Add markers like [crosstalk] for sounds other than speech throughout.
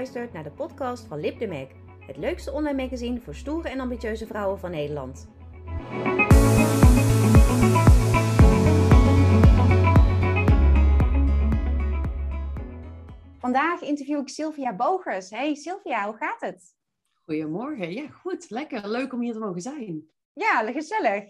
luistert naar de podcast van Lip de Mac, het leukste online magazine voor stoere en ambitieuze vrouwen van Nederland. Vandaag interview ik Sylvia Bogers. Hey Sylvia, hoe gaat het? Goedemorgen. Ja, goed. Lekker. Leuk om hier te mogen zijn. Ja, gezellig.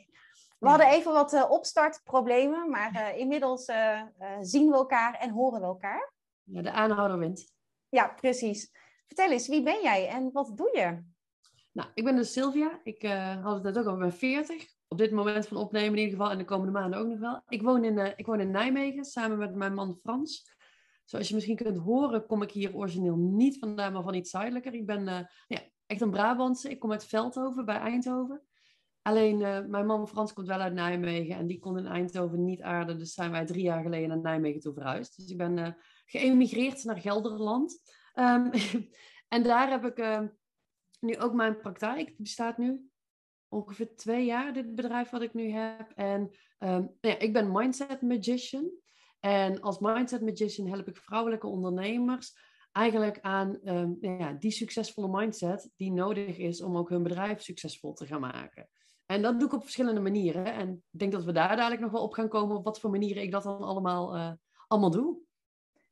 We hadden even wat uh, opstartproblemen, maar uh, inmiddels uh, zien we elkaar en horen we elkaar. Ja, de aanhouder wint. Ja, precies. Vertel eens, wie ben jij en wat doe je? Nou, ik ben dus Sylvia. Ik had het net ook al, ik ben 40. Op dit moment van opnemen in ieder geval en de komende maanden ook nog wel. Ik woon in, ik woon in Nijmegen samen met mijn man Frans. Zoals je misschien kunt horen, kom ik hier origineel niet vandaan, maar van iets zuidelijker. Ik ben ja, echt een Brabantse. Ik kom uit Veldhoven bij Eindhoven. Alleen mijn man Frans komt wel uit Nijmegen en die kon in Eindhoven niet aarden. Dus zijn wij drie jaar geleden naar Nijmegen toe verhuisd. Dus ik ben geëmigreerd naar Gelderland. Um, [laughs] en daar heb ik uh, nu ook mijn praktijk. Die bestaat nu ongeveer twee jaar, dit bedrijf wat ik nu heb. En um, ja, ik ben mindset magician. En als mindset magician help ik vrouwelijke ondernemers eigenlijk aan um, ja, die succesvolle mindset die nodig is om ook hun bedrijf succesvol te gaan maken. En dat doe ik op verschillende manieren. En ik denk dat we daar dadelijk nog wel op gaan komen op wat voor manieren ik dat dan allemaal, uh, allemaal doe.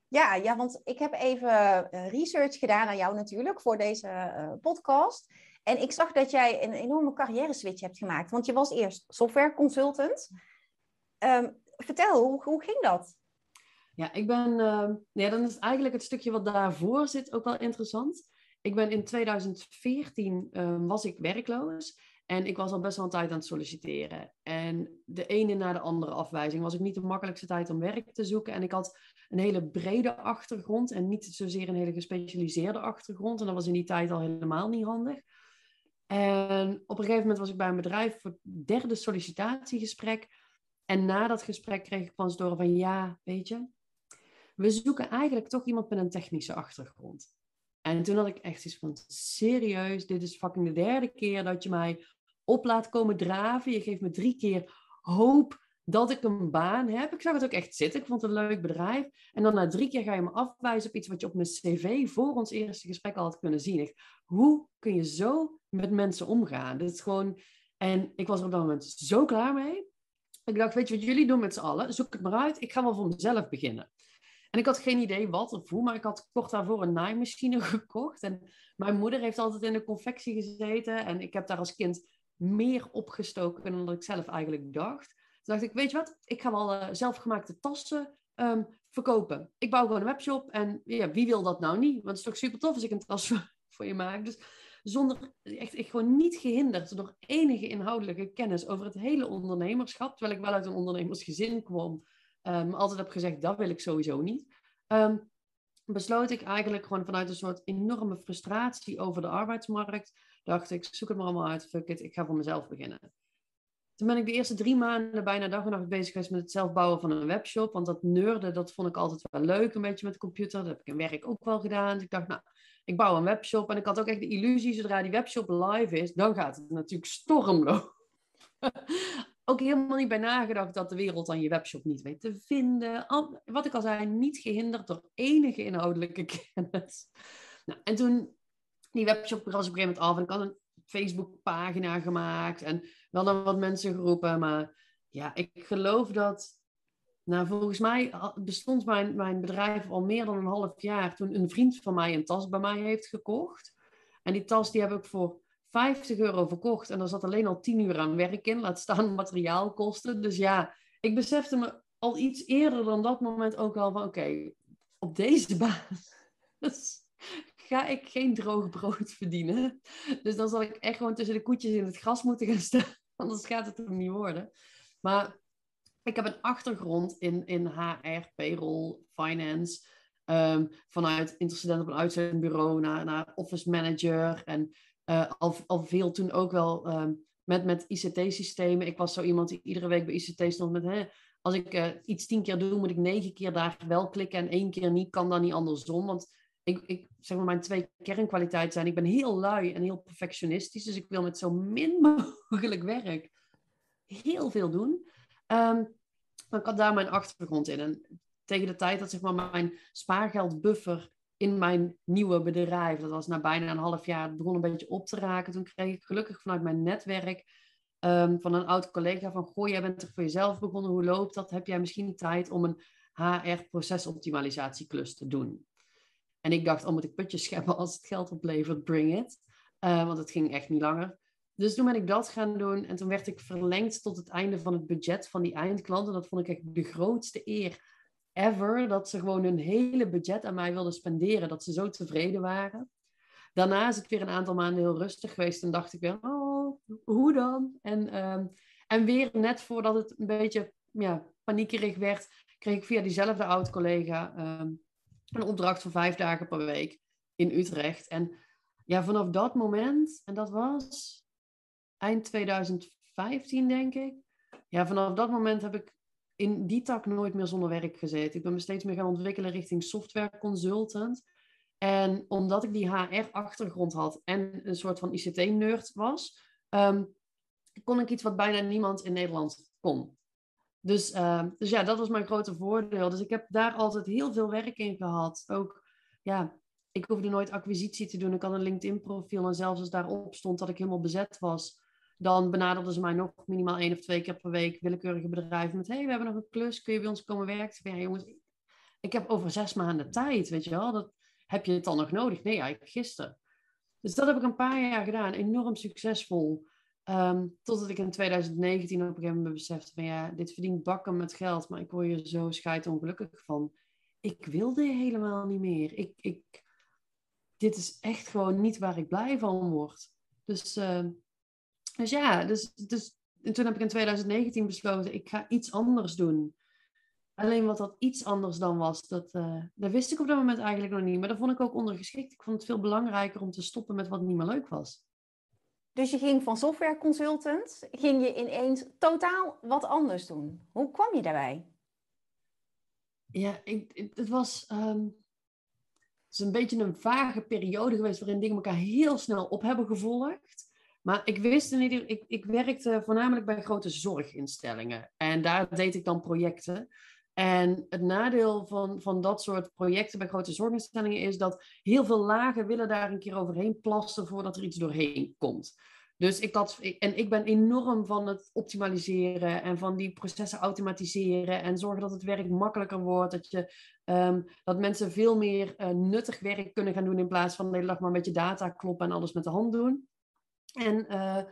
Ja, ja, want ik heb even uh, research gedaan naar jou natuurlijk voor deze uh, podcast. En ik zag dat jij een enorme carrière switch hebt gemaakt. Want je was eerst software consultant. Um, vertel, hoe, hoe ging dat? Ja, ik ben. Uh, dan is eigenlijk het stukje wat daarvoor zit ook wel interessant. Ik ben in 2014 uh, was ik werkloos. En ik was al best wel een tijd aan het solliciteren. En de ene na de andere afwijzing was ik niet de makkelijkste tijd om werk te zoeken. En ik had een hele brede achtergrond en niet zozeer een hele gespecialiseerde achtergrond. En dat was in die tijd al helemaal niet handig. En op een gegeven moment was ik bij een bedrijf voor het derde sollicitatiegesprek. En na dat gesprek kreeg ik van ze door van ja, weet je, we zoeken eigenlijk toch iemand met een technische achtergrond. En toen had ik echt iets van, serieus, dit is fucking de derde keer dat je mij op laat komen draven. Je geeft me drie keer hoop dat ik een baan heb. Ik zag het ook echt zitten. Ik vond het een leuk bedrijf. En dan na drie keer ga je me afwijzen op iets wat je op mijn cv voor ons eerste gesprek al had kunnen zien. hoe kun je zo met mensen omgaan? Dit is gewoon... En ik was er op dat moment zo klaar mee. Ik dacht, weet je wat jullie doen met z'n allen? Zoek het maar uit. Ik ga wel voor mezelf beginnen. En ik had geen idee wat of hoe, maar ik had kort daarvoor een naaimachine [laughs] gekocht. En mijn moeder heeft altijd in de confectie gezeten. En ik heb daar als kind meer opgestoken dan dat ik zelf eigenlijk dacht. Toen dacht ik, weet je wat, ik ga wel uh, zelfgemaakte tassen um, verkopen. Ik bouw gewoon een webshop en ja, wie wil dat nou niet? Want het is toch super tof als ik een tas [laughs] voor, je maak. Dus zonder, echt, ik gewoon niet gehinderd door enige inhoudelijke kennis over het hele ondernemerschap. Terwijl ik wel uit een ondernemersgezin kwam. Um, altijd heb gezegd, dat wil ik sowieso niet. Um, besloot ik eigenlijk gewoon vanuit een soort enorme frustratie over de arbeidsmarkt. Dacht ik, zoek het maar allemaal uit, fuck it, ik ga voor mezelf beginnen. Toen ben ik de eerste drie maanden bijna dag en nacht bezig geweest met het zelf bouwen van een webshop. Want dat neurde, dat vond ik altijd wel leuk, een beetje met de computer. Dat heb ik in werk ook wel gedaan. Dus ik dacht, nou, ik bouw een webshop. En ik had ook echt de illusie, zodra die webshop live is, dan gaat het natuurlijk stormlopen. [laughs] ook helemaal niet bij nagedacht dat de wereld aan je webshop niet weet te vinden. wat ik al zei, niet gehinderd door enige inhoudelijke [laughs] kennis. Nou, en toen, die webshop was op een gegeven moment af en ik had een Facebook-pagina gemaakt en wel dan wat mensen geroepen. Maar ja, ik geloof dat, nou volgens mij bestond mijn, mijn bedrijf al meer dan een half jaar toen een vriend van mij een tas bij mij heeft gekocht. En die tas die heb ik voor 50 euro verkocht en er zat alleen al 10 uur aan werk in, laat staan [laughs] materiaalkosten. Dus ja, ik besefte me al iets eerder dan dat moment ook al van oké, op deze [laughs] basis ga ik geen droog brood [laughs] verdienen. Dus dan zal ik echt gewoon tussen de koetjes in het gras moeten gaan staan, [laughs] anders gaat het hem niet worden. Maar ik heb een achtergrond in, in HR, payroll, finance. Um, vanuit intercedent op een uitzendbureau naar, naar office manager en uh, al, al veel toen ook wel um, met, met ICT-systemen. Ik was zo iemand die iedere week bij ICT stond met... Hè, als ik uh, iets tien keer doe, moet ik negen keer daar wel klikken en één keer niet. Kan dan niet andersom. Want ik, ik, zeg maar, mijn twee kernkwaliteiten zijn... Ik ben heel lui en heel perfectionistisch. Dus ik wil met zo min [laughs] mogelijk werk heel veel doen. Um, maar ik had daar mijn achtergrond in. En tegen de tijd dat zeg maar, mijn spaargeldbuffer in mijn nieuwe bedrijf, dat was na bijna een half jaar, het begon een beetje op te raken. Toen kreeg ik gelukkig vanuit mijn netwerk ehm, van een oud collega van, goh, jij bent toch voor jezelf begonnen, hoe loopt dat? Heb jij misschien tijd om een HR-procesoptimalisatieklus te doen? En ik dacht, oh, moet ik putjes scheppen als het geld oplevert, bring it. Uh, want het ging echt niet langer. Dus toen ben ik dat gaan doen en toen werd ik verlengd tot het einde van het budget van die eindklant. En dat vond ik echt de grootste eer ever. Dat ze gewoon hun hele budget aan mij wilden spenderen. Dat ze zo tevreden waren. Daarna is het weer een aantal maanden heel rustig geweest. En dacht ik weer, oh, hoe dan? En, ehm, en weer net voordat het een beetje ja, paniekerig werd, kreeg ik via diezelfde oud-collega ehm, een opdracht van vijf dagen per week in Utrecht. En ja, vanaf dat moment, en dat was eind 2015, denk ik. Ja, vanaf dat moment heb ik in die tak nooit meer zonder werk gezeten. Ik ben me steeds meer gaan ontwikkelen richting software consultant. En omdat ik die HR-achtergrond had en een soort van ICT-nerd was, ehm, kon ik iets wat bijna niemand in Nederland kon. Dus, ehm, dus ja, dat was mijn grote voordeel. Dus ik heb daar altijd heel veel werk in gehad. Ook, ja, ik hoefde nooit acquisitie te doen. Ik had een LinkedIn-profiel en zelfs als daarop stond dat ik helemaal bezet was, dan benaderden ze mij nog minimaal één of twee keer per week willekeurige bedrijven met: hey, we hebben nog een klus, kun je bij ons komen werken? Ja, jongens, ik heb over zes maanden tijd, weet je wel. Dat, heb je het dan nog nodig? Nee, eigenlijk gisteren. Dus dat heb ik een paar jaar gedaan, enorm succesvol. Um, totdat ik in 2019 op een gegeven moment besefte van ja, dit verdient bakken met geld, maar ik word je zo scheid ongelukkig van. Ik wilde helemaal niet meer. Ik, ik, dit is echt gewoon niet waar ik blij van word. Dus, uh, dus ja, dus, dus en toen heb ik in 2019 besloten, ik ga iets anders doen. Alleen wat dat iets anders dan was, dat, uh, dat wist ik op dat moment eigenlijk nog niet. Maar dat vond ik ook ondergeschikt. Ik vond het veel belangrijker om te stoppen met wat niet meer leuk was. Dus je ging van software consultant, ging je ineens totaal wat anders doen. Hoe kwam je daarbij? Ja, ik, het was um, het is een beetje een vage periode geweest waarin dingen elkaar heel snel op hebben gevolgd. Maar ik wist in ik, ik werkte voornamelijk bij grote zorginstellingen. En daar deed ik dan projecten. En het nadeel van, van dat soort projecten bij grote zorginstellingen is dat heel veel lagen willen daar een keer overheen plassen voordat er iets doorheen komt. Dus ik had, en ik ben enorm van het optimaliseren en van die processen automatiseren en zorgen dat het werk makkelijker wordt. Dat, je, um, dat mensen veel meer uh, nuttig werk kunnen gaan doen in plaats van de hele dag maar een beetje data kloppen en alles met de hand doen. En uh,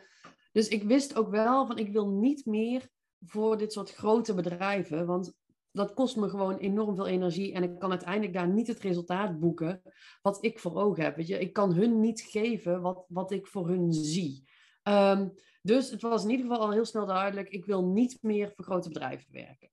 dus ik wist ook wel van ik wil niet meer voor dit soort grote bedrijven, want dat kost me gewoon enorm veel energie en ik kan uiteindelijk daar niet het resultaat boeken wat ik voor ogen heb. Weet je? Ik kan hun niet geven wat, wat ik voor hun zie. Um, dus het was in ieder geval al heel snel duidelijk, ik wil niet meer voor grote bedrijven werken.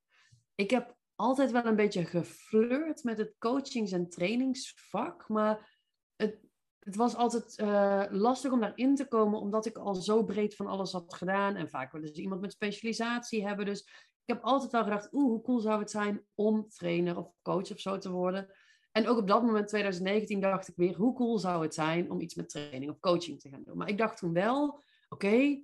Ik heb altijd wel een beetje geflirt met het coachings- en trainingsvak, maar het, het was altijd uh, lastig om daarin te komen, omdat ik al zo breed van alles had gedaan. En vaak willen ze iemand met specialisatie hebben. Dus ik heb altijd al gedacht, oeh, hoe cool zou het zijn om trainer of coach of zo te worden. En ook op dat moment, 2019, dacht ik weer, hoe cool zou het zijn om iets met training of coaching te gaan doen. Maar ik dacht toen wel, oké,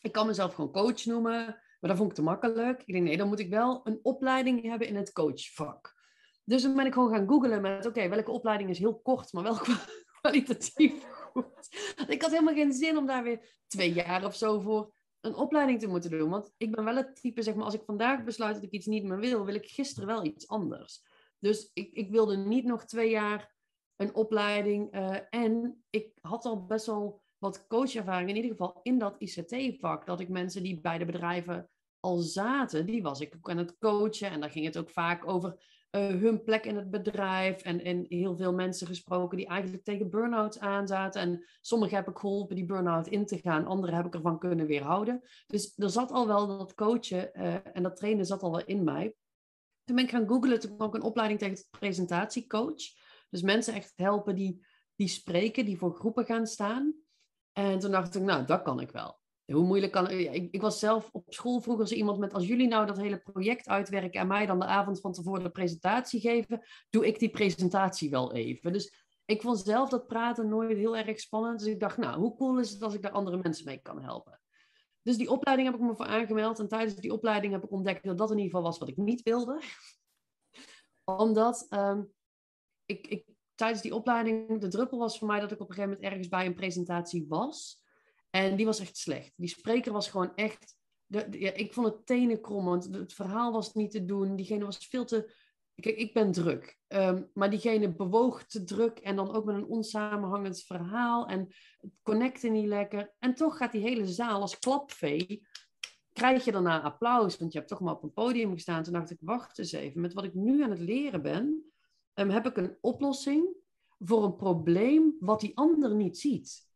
ik kan mezelf gewoon coach noemen, maar dat vond ik te makkelijk. Ik denk, nee, dan moet ik wel een opleiding hebben in het coachvak. Dus dan ben ik gewoon gaan googlen met, oké, welke opleiding is heel kort, maar wel [laughs] kwalitatief goed. Ik had helemaal geen zin om daar weer twee jaar of zo voor een opleiding te moeten doen. Want ik ben wel het type, zeg maar, als ik vandaag besluit dat ik iets niet meer wil, wil ik gisteren wel iets anders. Dus ik, ik wilde niet nog twee jaar een opleiding. Uh, en ik had al best wel wat coachervaring, in ieder geval in dat ICT-vak, dat ik mensen die bij de bedrijven al zaten, die was ik ook aan het coachen. En daar ging het ook vaak over hun plek in het bedrijf. En, en heel veel mensen gesproken die eigenlijk tegen burn-outs aanzaten. En sommigen heb ik geholpen die burn-out in te gaan, anderen heb ik ervan kunnen weerhouden. Dus er zat al wel dat coachen uh, en dat trainen zat al wel in mij. Toen ben ik gaan googlen, toen kwam ik een opleiding tegen presentatiecoach. Dus mensen echt helpen die, die spreken, die voor groepen gaan staan. En toen dacht ik, nou, dat kan ik wel. Hoe moeilijk kan ik? Ik was zelf op school vroeger zo iemand met: als jullie nou dat hele project uitwerken en mij dan de avond van tevoren de presentatie geven, doe ik die presentatie wel even. Dus ik vond zelf dat praten nooit heel erg spannend. Dus ik dacht, nou, hoe cool is het als ik daar andere mensen mee kan helpen? Dus die opleiding heb ik me voor aangemeld. En tijdens die opleiding heb ik ontdekt dat dat in ieder geval was wat ik niet wilde. [laughs] Omdat um, ik, ik tijdens die opleiding, de druppel was voor mij dat ik op een gegeven moment ergens bij een presentatie was. En die was echt slecht. Die spreker was gewoon echt. De, ja, ik vond het tenen want het verhaal was niet te doen. Diegene was veel te. Kijk, ik ben druk. Um, maar diegene bewoog te druk en dan ook met een onsamenhangend verhaal. En het connecte niet lekker. En toch gaat die hele zaal als klapvee. Krijg je daarna applaus, want je hebt toch maar op een podium gestaan. Toen dacht ik, wacht eens even. Met wat ik nu aan het leren ben, um, heb ik een oplossing voor een probleem wat die ander niet ziet.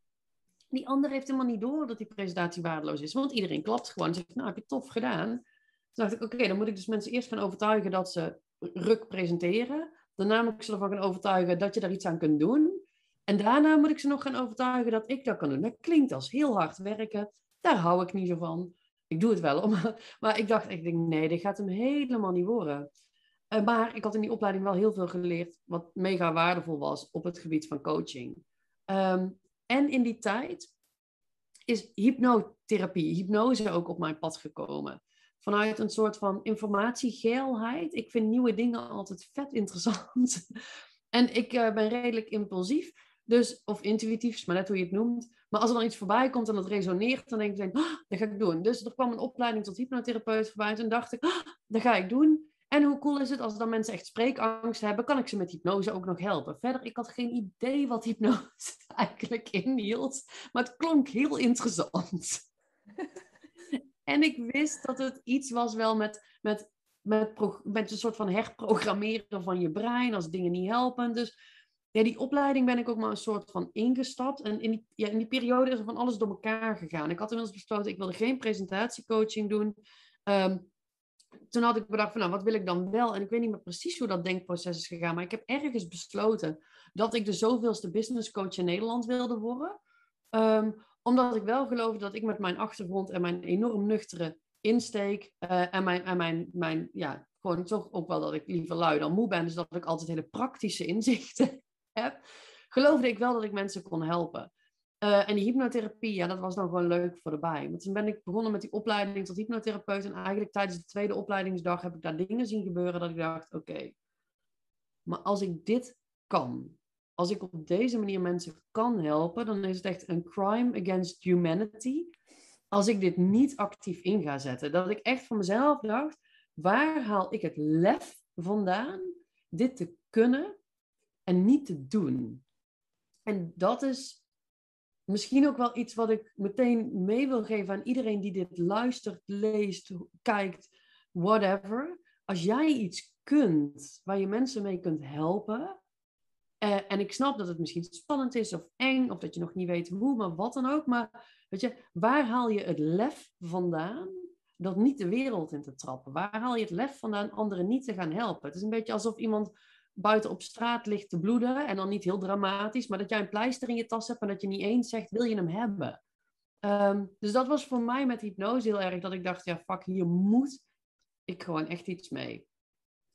Die ander heeft helemaal niet door dat die presentatie waardeloos is. Want iedereen klapt gewoon en zegt, nou heb je tof gedaan. Toen dacht ik, oké, dan moet ik dus mensen eerst gaan overtuigen dat ze ruk presenteren. Daarna moet ik ze ervan gaan overtuigen dat je daar iets aan kunt doen. En daarna moet ik ze nog gaan overtuigen dat ik dat kan doen. Dat klinkt als heel hard werken. Daar hou ik niet zo van. Ik doe het wel, [laughs] maar, maar ik dacht echt, nee, dit gaat hem helemaal niet worden. Uh, maar ik had in die opleiding wel heel veel geleerd, wat mega waardevol was op het gebied van coaching. Ehm, en in die tijd is hypnotherapie, hypnose ook op mijn pad gekomen. Vanuit een soort van informatiegeelheid. Ik vind nieuwe dingen altijd vet interessant. [laughs] en ik uh, ben redelijk impulsief. Dus, of intuïtief, maar net hoe je het noemt. Maar als er dan iets voorbij komt en dat resoneert, dan denk ik, oh, dat ga ik doen. Dus er kwam een opleiding tot hypnotherapeut voorbij. En toen dacht ik, oh, dat ga ik doen. En hoe cool is het als dan mensen echt spreekangst hebben, kan ik ze met hypnose ook nog helpen. Verder, ik had geen idee wat hypnose [laughs] eigenlijk inhield, maar het klonk heel interessant. [laughs] en ik wist dat het iets was wel met, met, met, met een soort van herprogrammeren van je brein als dingen niet helpen. Dus ja, die opleiding ben ik ook maar een soort van ingestapt. En in die, ja, in die periode is er van alles door elkaar gegaan. Ik had inmiddels besloten, ik wilde geen presentatiecoaching doen. Ehm, toen had ik bedacht van, nou, wat wil ik dan wel? En ik weet niet meer precies hoe dat denkproces is gegaan, maar ik heb ergens besloten dat ik de zoveelste business coach in Nederland wilde worden. Ehm, omdat ik wel geloofde dat ik met mijn achtergrond en mijn enorm nuchtere insteek uh, en, mijn, en mijn, mijn, ja, gewoon toch ook wel dat ik liever lui dan moe ben, dus dat ik altijd hele praktische inzichten [laughs] heb, geloofde ik wel dat ik mensen kon helpen. Uh, en die hypnotherapie, ja, dat was dan gewoon leuk voor erbij. Want toen ben ik begonnen met die opleiding tot hypnotherapeut. En eigenlijk tijdens de tweede opleidingsdag heb ik daar dingen zien gebeuren dat ik dacht, oké, maar als ik dit kan, als ik op deze manier mensen kan helpen, dan is het echt een crime against humanity. Als ik dit niet actief in ga zetten. Dat ik echt van mezelf dacht, waar haal ik het lef vandaan dit te kunnen en niet te doen? En dat is misschien ook wel iets wat ik meteen mee wil geven aan iedereen die dit luistert, leest, kijkt, whatever. Als jij iets kunt waar je mensen mee kunt helpen. Eh, en ik snap dat het misschien spannend is of eng, of dat je nog niet weet hoe, maar wat dan ook. Maar weet je, waar haal je het lef vandaan dat niet de wereld in te trappen? Waar haal je het lef vandaan anderen niet te gaan helpen? Het is een beetje alsof iemand buiten op straat ligt te bloeden. En dan niet heel dramatisch, maar dat jij een pleister in je tas hebt en dat je niet eens zegt, wil je hem hebben? Ehm, dus dat was voor mij met hypnose heel erg dat ik dacht, ja fuck, hier moet ik gewoon echt iets mee.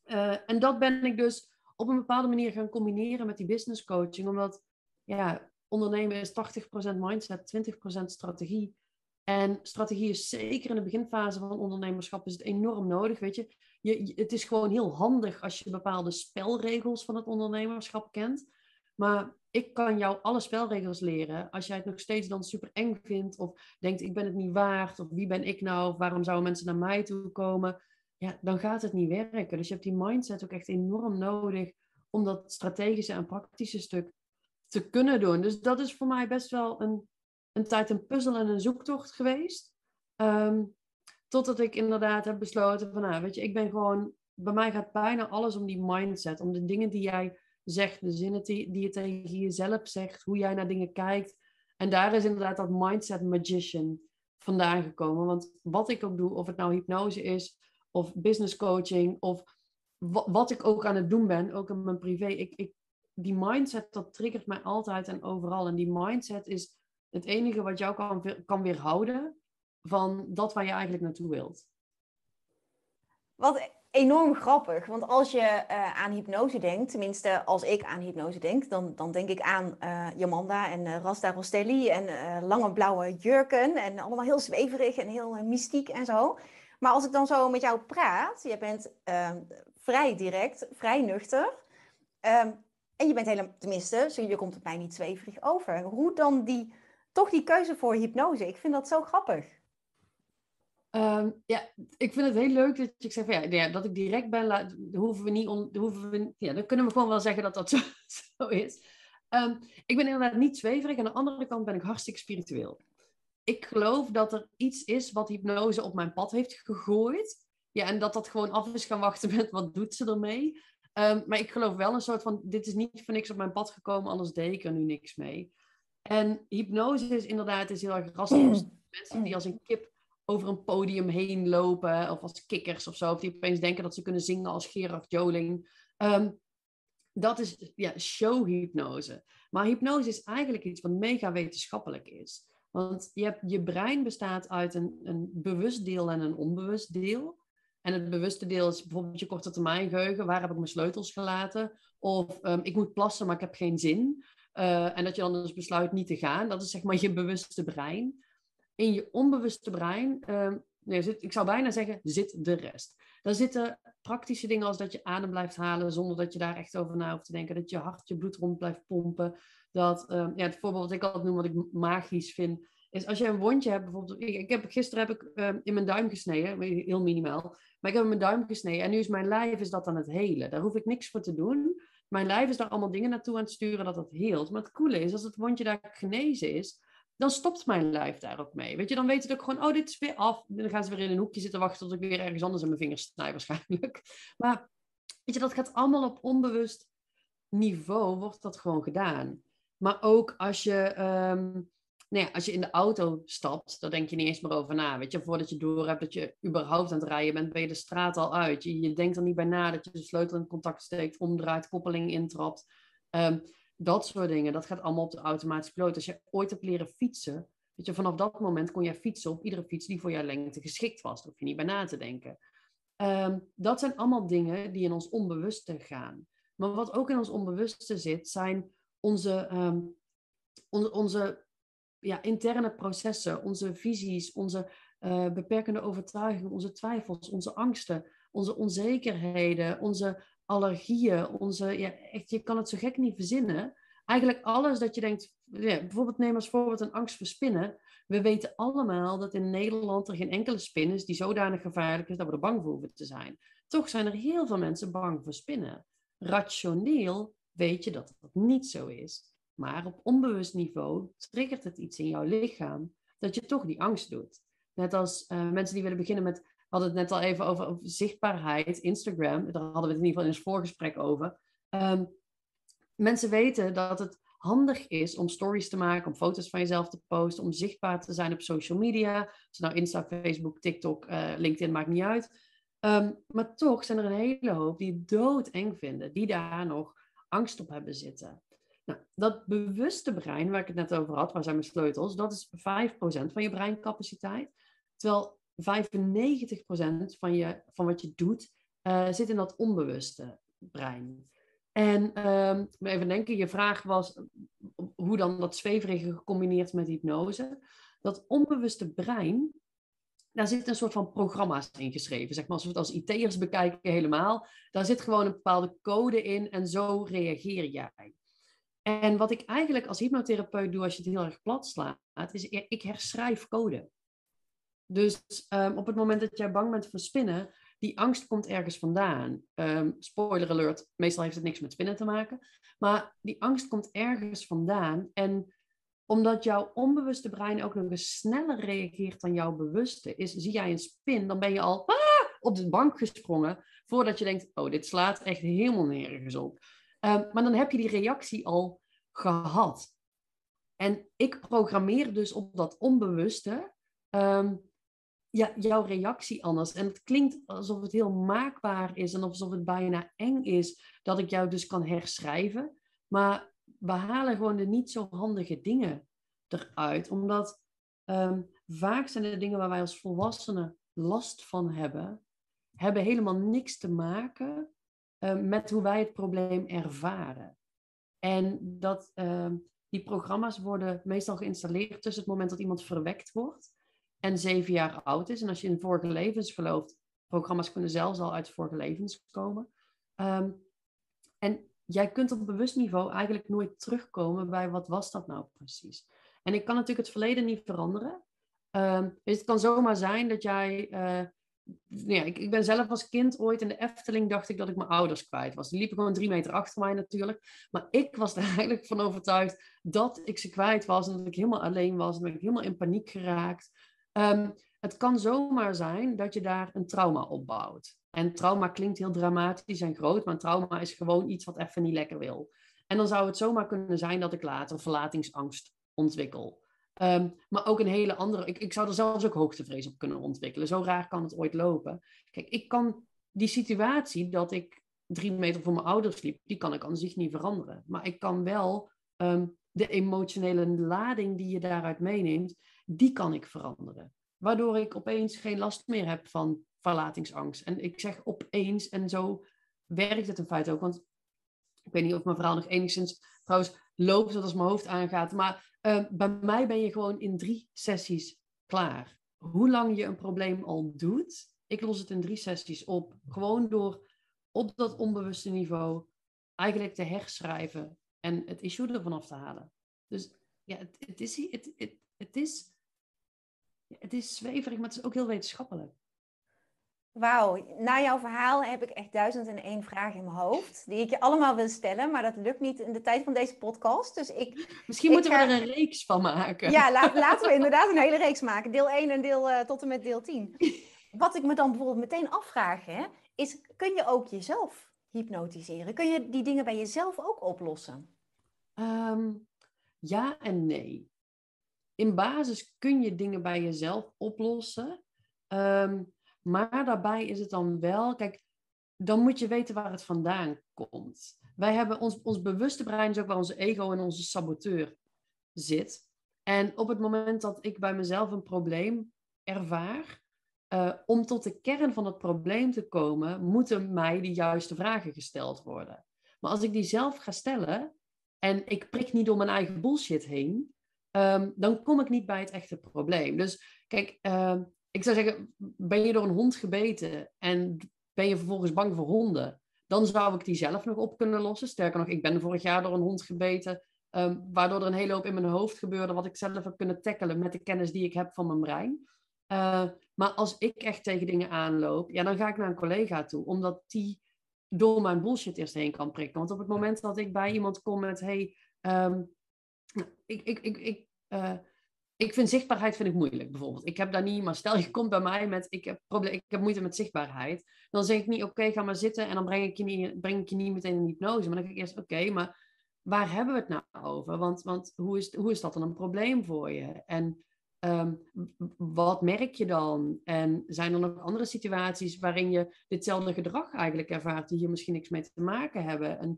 Uh, en dat ben ik dus op een bepaalde manier gaan combineren met die business coaching, omdat ja, ondernemen is 80% mindset, 20% strategie. En strategie is zeker in de beginfase van ondernemerschap is het enorm nodig. Weet je, het is gewoon heel handig als je bepaalde spelregels van het ondernemerschap kent. Maar ik kan jou alle spelregels leren. Als jij het nog steeds dan super eng vindt, of denkt ik ben het niet waard, of wie ben ik nou, of waarom zouden mensen naar mij toe komen, ja, dan gaat het niet werken. Dus je hebt die mindset ook echt enorm nodig om dat strategische en praktische stuk te kunnen doen. Dus dat is voor mij best wel een, een tijd een puzzel en een zoektocht geweest. Ehm, Totdat ik inderdaad heb besloten van, nou, weet je, ik ben gewoon, bij mij gaat bijna alles om die mindset, om de dingen die jij zegt, de zinnen die, je tegen jezelf zegt, hoe jij naar dingen kijkt. En daar is inderdaad dat mindset magician vandaan gekomen. Want wat ik ook doe, of het nou hypnose is, of business coaching, of wat ik ook aan het doen ben, ook in mijn privé, ik, ik, die mindset, dat triggert mij altijd en overal. En die mindset is het enige wat jou kan, kan weerhouden van dat waar je eigenlijk naartoe wilt. Wat enorm grappig, want als je uh, aan hypnose denkt, tenminste als ik aan hypnose denk, dan, dan denk ik aan uh, Jamanda en uh, Rasta Rostelli en lange blauwe jurken en allemaal heel zweverig en heel mystiek en zo. Maar als ik dan zo met jou praat, je bent vrij direct, vrij nuchter. Ehm, En je bent helemaal, tenminste, je komt het mij niet zweverig over. Hoe dan die, toch die keuze voor hypnose? Ik vind dat zo grappig. Ehm, ja, ik vind het heel leuk dat je zegt van, ja, dat ik direct ben, hoeven we niet hoeven we, ja, dan kunnen we gewoon wel zeggen dat dat [laughs] zo, is. Ehm, ik ben inderdaad niet zweverig. Aan de andere kant ben ik hartstikke spiritueel. Ik geloof dat er iets is wat hypnose op mijn pad heeft gegooid. Ja, en dat dat gewoon af is gaan wachten met wat doet ze ermee. Um, maar ik geloof wel een soort van, dit is niet voor niks op mijn pad gekomen, anders deed ik er nu niks mee. En hypnose is inderdaad is heel erg rastig. Mensen die als een kip over een podium heen lopen, of als kikkers of zo, of die opeens denken dat ze kunnen zingen als Gerard Joling. Um, dat is ja, showhypnose. Maar hypnose is eigenlijk iets wat mega wetenschappelijk is. Want je, je brein bestaat uit een, een bewust deel en een onbewust deel. En het bewuste deel is bijvoorbeeld je korte termijn geheugen. Waar heb ik mijn sleutels gelaten? Of um, ik moet plassen, maar ik heb geen zin. Uh, en dat je dan dus besluit niet te gaan. Dat is zeg maar je bewuste brein. In je onbewuste brein, nee, zit, ik zou bijna zeggen, zit de rest. Daar zitten praktische dingen als dat je adem blijft halen zonder dat je daar echt over na hoeft te denken. Dat je hart je bloed rond blijft pompen. Dat, um, ja, het voorbeeld wat ik altijd noem, wat ik magisch vind, is als je een wondje hebt, bijvoorbeeld. Ik, ik heb, gisteren heb ik um, in mijn duim gesneden, heel minimaal. Maar ik heb in mijn duim gesneden en nu is mijn lijf is dat aan het helen. Daar hoef ik niks voor te doen. Mijn lijf is daar allemaal dingen naartoe aan het sturen dat dat heelt. Maar het coole is, als het wondje daar genezen is, dan stopt mijn lijf daar ook mee. Weet je, dan weet het ook gewoon, oh, dit is weer af. Dan gaan ze weer in een hoekje zitten wachten tot ik weer ergens anders in mijn vingers snij waarschijnlijk. [laughs] Maar weet je, dat gaat allemaal op onbewust niveau, wordt dat gewoon gedaan. Maar ook als je, um, nou ja, als je in de auto stapt, dan denk je niet eens meer over na. Weet je, voordat je door hebt dat je überhaupt aan het rijden bent, ben je de straat al uit. Je, je denkt er niet bij na dat je de sleutel in contact steekt, omdraait, koppeling intrapt. Um, dat soort dingen, dat gaat allemaal op de automatische piloot. Als je ooit hebt leren fietsen, weet je, vanaf dat moment kon jij fietsen op iedere fiets die voor jouw lengte geschikt was. Daar hoef je niet bij na te denken. Um, dat zijn allemaal dingen die in ons onbewuste gaan. Maar wat ook in ons onbewuste zit, zijn onze, um, onze, ja, interne processen, onze visies, onze uh, beperkende overtuigingen, onze twijfels, onze angsten, onze onzekerheden, onze allergieën, onze, ja, echt, je kan het zo gek niet verzinnen. Eigenlijk alles dat je denkt, ja, bijvoorbeeld neem als voorbeeld een angst voor spinnen. We weten allemaal dat in Nederland er geen enkele spin is die zodanig gevaarlijk is dat we er bang voor hoeven te zijn. Toch zijn er heel veel mensen bang voor spinnen. Rationeel weet je dat dat niet zo is. Maar op onbewust niveau triggert het iets in jouw lichaam dat je toch die angst doet. Net als uh, mensen die willen beginnen met hadden het net al even over, zichtbaarheid, Instagram. Daar hadden we het in ieder geval in ons voorgesprek over. Um, mensen weten dat het handig is om stories te maken, om foto's van jezelf te posten, om zichtbaar te zijn op social media. Als nou Insta, Facebook, TikTok, uh, LinkedIn, maakt niet uit. Um, maar toch zijn er een hele hoop die het doodeng vinden, die daar nog angst op hebben zitten. Nou, dat bewuste brein, waar ik het net over had, waar zijn mijn sleutels, dat is 5% van je breincapaciteit. Terwijl 95% van, je, van wat je doet uh, zit in dat onbewuste brein. En uh, even denken, je vraag was hoe dan dat zweverige gecombineerd met hypnose. Dat onbewuste brein, daar zit een soort van programma's in geschreven. Zeg maar, als we het als IT'ers bekijken helemaal. Daar zit gewoon een bepaalde code in en zo reageer jij. En wat ik eigenlijk als hypnotherapeut doe als je het heel erg plat slaat, is ik herschrijf code. Dus um, op het moment dat jij bang bent voor spinnen, die angst komt ergens vandaan. Um, spoiler alert, meestal heeft het niks met spinnen te maken. Maar die angst komt ergens vandaan. En omdat jouw onbewuste brein ook nog eens sneller reageert dan jouw bewuste is, zie jij een spin, dan ben je al ah, op de bank gesprongen voordat je denkt, oh, dit slaat echt helemaal nergens op. Um, maar dan heb je die reactie al gehad. En ik programmeer dus op dat onbewuste ja, jouw reactie anders. En het klinkt alsof het heel maakbaar is en alsof het bijna eng is dat ik jou dus kan herschrijven. Maar we halen gewoon de niet zo handige dingen eruit. Omdat um, vaak zijn de dingen waar wij als volwassenen last van hebben, hebben helemaal niks te maken um, met hoe wij het probleem ervaren. En dat um, die programma's worden meestal geïnstalleerd tussen het moment dat iemand verwekt wordt en zeven jaar oud is. En als je in vorige levens gelooft, programma's kunnen zelfs al uit vorige levens komen. Um, en jij kunt op bewust niveau eigenlijk nooit terugkomen bij wat was dat nou precies. En ik kan natuurlijk het verleden niet veranderen. Um, dus het kan zomaar zijn dat jij. Uh, ik, ik, ben zelf als kind ooit in de Efteling dacht ik dat ik mijn ouders kwijt was. Die liepen gewoon drie meter achter mij natuurlijk. Maar ik was er [laughs] eigenlijk van overtuigd dat ik ze kwijt was en dat ik helemaal alleen was en dat ik helemaal in paniek geraakt. Um, het kan zomaar zijn dat je daar een trauma opbouwt. En trauma klinkt heel dramatisch en groot, maar trauma is gewoon iets wat even niet lekker wil. En dan zou het zomaar kunnen zijn dat ik later verlatingsangst ontwikkel. Um, maar ook een hele andere. Ik, ik zou er zelfs ook hoogtevrees op kunnen ontwikkelen. Zo raar kan het ooit lopen. Kijk, ik kan die situatie dat ik drie meter voor mijn ouders liep, die kan ik aan zich niet veranderen. Maar ik kan wel um, de emotionele lading die je daaruit meeneemt, die kan ik veranderen. Waardoor ik opeens geen last meer heb van verlatingsangst. En ik zeg opeens, en zo werkt het in feite ook. Want ik weet niet of mijn verhaal nog enigszins trouwens loopt zodat mijn hoofd aangaat. Maar uh, bij mij ben je gewoon in drie sessies klaar. Hoe lang je een probleem al doet, ik los het in drie sessies op. Gewoon door op dat onbewuste niveau eigenlijk te herschrijven en het issue ervan af te halen. Dus ja, het, het is, het, het, het, is, het is zweverig, maar het is ook heel wetenschappelijk. Wauw, na jouw verhaal heb ik echt duizend en één vragen in mijn hoofd. Die ik je allemaal wil stellen, maar dat lukt niet in de tijd van deze podcast. Dus ik, Misschien moeten we er een reeks van maken. Ja, [laughs] laten we inderdaad een hele reeks maken. Deel 1 en deel uh, tot en met deel 10. [laughs] Wat ik me dan bijvoorbeeld meteen afvraag, hè, is kun je ook jezelf hypnotiseren? Kun je die dingen bij jezelf ook oplossen? Um, ja en nee. In basis kun je dingen bij jezelf oplossen. Um, maar daarbij is het dan wel, kijk, dan moet je weten waar het vandaan komt. Wij hebben ons, ons bewuste brein is ook waar onze ego en onze saboteur zit. En op het moment dat ik bij mezelf een probleem ervaar, uh, om tot de kern van het probleem te komen, moeten mij de juiste vragen gesteld worden. Maar als ik die zelf ga stellen en ik prik niet door mijn eigen bullshit heen, um, dan kom ik niet bij het echte probleem. Dus kijk, uh, ik zou zeggen, ben je door een hond gebeten en ben je vervolgens bang voor honden, dan zou ik die zelf nog op kunnen lossen. Sterker nog, ik ben vorig jaar door een hond gebeten, um, waardoor er een hele hoop in mijn hoofd gebeurde, wat ik zelf heb kunnen tackelen met de kennis die ik heb van mijn brein. Uh, maar als ik echt tegen dingen aanloop, ja, dan ga ik naar een collega toe, omdat die door mijn bullshit eerst heen kan prikken. Want op het moment dat ik bij iemand kom met, hey, ik, ik, ik, ik uh, ik vind zichtbaarheid vind ik moeilijk, bijvoorbeeld. Ik heb daar niet, maar stel je komt bij mij met, ik heb, probleem, ik heb moeite met zichtbaarheid. Dan zeg ik niet, oké, ga maar zitten en dan breng ik je niet, breng ik je niet meteen in hypnose. Maar dan denk ik eerst, oké, maar waar hebben we het nou over? Want, want hoe, is, hoe is dat dan een probleem voor je? En um, wat merk je dan? En zijn er nog andere situaties waarin je ditzelfde gedrag eigenlijk ervaart, die hier misschien niks mee te maken hebben? En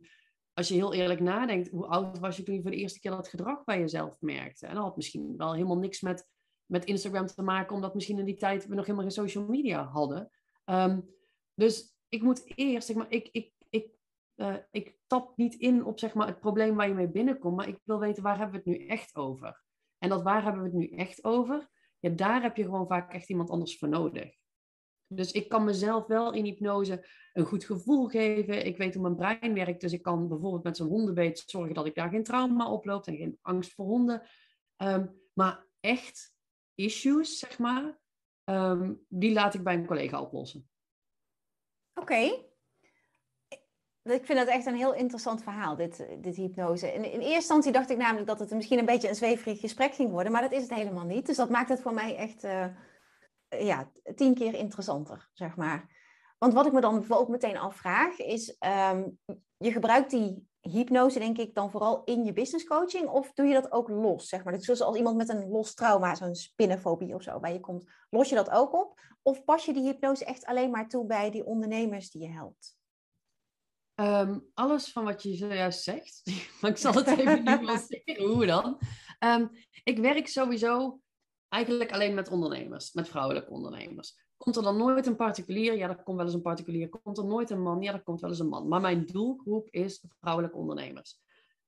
als je heel eerlijk nadenkt, hoe oud was je toen je voor de eerste keer dat gedrag bij jezelf merkte? En dat had misschien wel helemaal niks met, met Instagram te maken, omdat misschien in die tijd we nog helemaal geen social media hadden. Um, dus ik moet eerst, zeg maar, ik, ik, ik, uh, ik tap niet in op zeg maar, het probleem waar je mee binnenkomt, maar ik wil weten waar hebben we het nu echt over? En dat waar hebben we het nu echt over? Ja, daar heb je gewoon vaak echt iemand anders voor nodig. Dus ik kan mezelf wel in hypnose een goed gevoel geven. Ik weet hoe mijn brein werkt. Dus ik kan bijvoorbeeld met zo'n hondenbeet zorgen dat ik daar geen trauma oploop en geen angst voor honden. Um, maar echt issues, zeg maar, um, die laat ik bij een collega oplossen. Oké. Ik vind dat echt een heel interessant verhaal, dit, dit hypnose. In, in eerste instantie dacht ik namelijk dat het misschien een beetje een zweverig gesprek ging worden, maar dat is het helemaal niet. Dus dat maakt het voor mij echt uh, ja, tien keer interessanter, zeg maar. Want wat ik me dan ook meteen afvraag is, um, je gebruikt die hypnose denk ik dan vooral in je business coaching of doe je dat ook los, zeg maar? Dus zoals als iemand met een los trauma, zo'n spinnenfobie of zo bij je komt, los je dat ook op? Of pas je die hypnose echt alleen maar toe bij die ondernemers die je helpt? Um, alles van wat je zojuist zegt, [laughs] maar ik zal het even [laughs] nuanceren, hoe dan? Um, ik werk sowieso eigenlijk alleen met ondernemers, met vrouwelijke ondernemers. Komt er dan nooit een particulier? Ja, er komt wel eens een particulier. Komt er nooit een man? Ja, er komt wel eens een man. Maar mijn doelgroep is vrouwelijke ondernemers.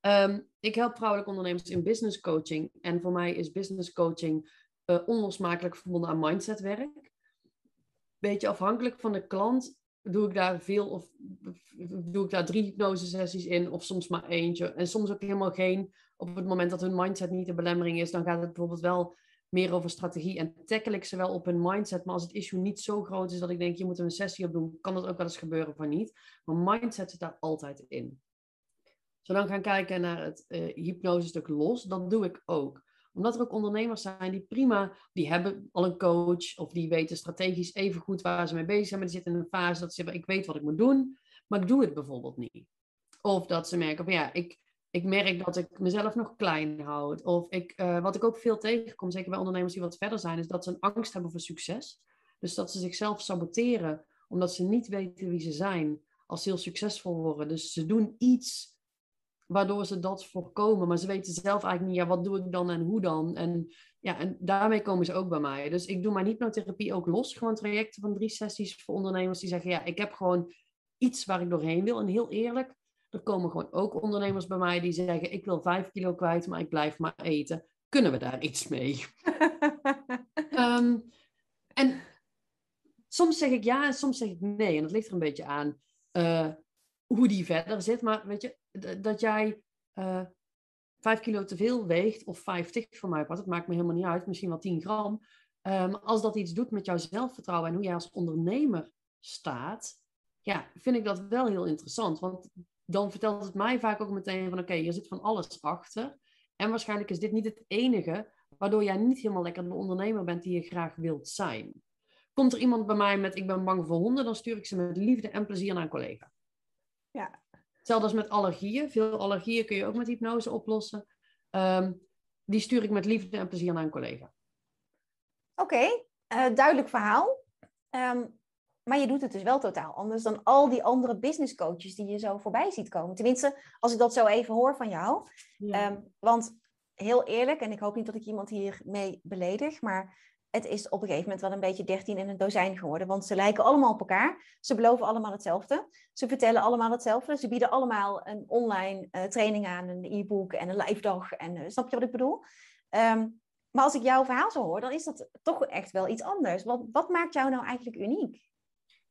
Um, ik help vrouwelijke ondernemers in business coaching. En voor mij is business coaching uh, onlosmakelijk verbonden aan mindsetwerk. Beetje afhankelijk van de klant doe ik daar veel of doe ik daar drie hypnosesessies in of soms maar eentje. En soms ook helemaal geen. Op het moment dat hun mindset niet de belemmering is, dan gaat het bijvoorbeeld wel meer over strategie en tackle ik ze wel op hun mindset. Maar als het issue niet zo groot is dat ik denk, je moet er een sessie op doen, kan dat ook wel eens gebeuren of niet. Maar mindset zit daar altijd in. Zo dan gaan kijken naar het uh, hypnose stuk los, dat doe ik ook omdat er ook ondernemers zijn die prima, die hebben al een coach of die weten strategisch even goed waar ze mee bezig zijn, maar die zitten in een fase dat ze zeggen, ik weet wat ik moet doen, maar ik doe het bijvoorbeeld niet. Of dat ze merken van ja, ik, ik merk dat ik mezelf nog klein houd. Of ik, uh, wat ik ook veel tegenkom, zeker bij ondernemers die wat verder zijn, is dat ze een angst hebben voor succes. Dus dat ze zichzelf saboteren omdat ze niet weten wie ze zijn als ze heel succesvol worden. Dus ze doen iets waardoor ze dat voorkomen. Maar ze weten zelf eigenlijk niet, ja, wat doe ik dan en hoe dan? En, ja, en daarmee komen ze ook bij mij. Dus ik doe mijn hypnotherapie ook los. Gewoon trajecten van drie sessies voor ondernemers die zeggen, ja, ik heb gewoon iets waar ik doorheen wil. En heel eerlijk, er komen gewoon ook ondernemers bij mij die zeggen, ik wil vijf kilo kwijt, maar ik blijf maar eten. Kunnen we daar iets mee? [laughs] Ehm, en soms zeg ik ja en soms zeg ik nee. En dat ligt er een beetje aan uh, hoe die verder zit. Maar weet je, dat jij uh, vijf kilo te veel weegt, of vijftig voor mij, wat, het maakt me helemaal niet uit, misschien wel 10 gram. Um, als dat iets doet met jouw zelfvertrouwen en hoe jij als ondernemer staat, ja, vind ik dat wel heel interessant. Want dan vertelt het mij vaak ook meteen van oké, je zit van alles achter. En waarschijnlijk is dit niet het enige waardoor jij niet helemaal lekker de ondernemer bent die je graag wilt zijn. Komt er iemand bij mij met ik ben bang voor honden, dan stuur ik ze met liefde en plezier naar een collega. Ja, Hetzelfde als met allergieën. Veel allergieën kun je ook met hypnose oplossen. Um, die stuur ik met liefde en plezier naar een collega. Oké, okay, uh, eh, duidelijk verhaal. Um, maar je doet het dus wel totaal anders dan al die andere business coaches die je zo voorbij ziet komen. Tenminste, als ik dat zo even hoor van jou. Ja. Um, want heel eerlijk, en ik hoop niet dat ik iemand hiermee beledig, maar het is op een gegeven moment wel een beetje dertien in een dozijn geworden. Want ze lijken allemaal op elkaar. Ze beloven allemaal hetzelfde. Ze vertellen allemaal hetzelfde. Ze bieden allemaal een online uh, training aan, een e-book en een live dag. En uh, snap je wat ik bedoel? Um, maar als ik jouw verhaal zo hoor, dan is dat toch echt wel iets anders. Wat, wat maakt jou nou eigenlijk uniek?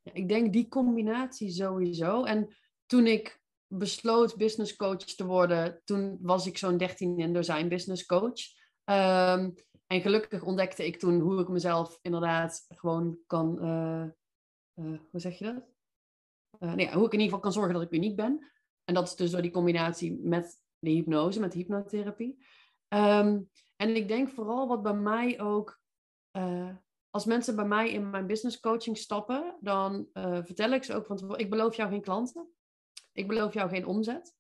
Ik denk die combinatie sowieso. En toen ik besloot business coach te worden, toen was ik zo'n 13 in dozijn business coach. Um, en gelukkig ontdekte ik toen hoe ik mezelf inderdaad gewoon kan, uh, uh, hoe zeg je dat? Uh, nee, hoe ik in ieder geval kan zorgen dat ik uniek ben. En dat is dus door die combinatie met de hypnose, met hypnotherapie. Um, en ik denk vooral wat bij mij ook, als mensen bij mij in mijn business coaching stappen, dan vertel ik ze ook van ik beloof jou geen klanten. Ik beloof jou geen omzet.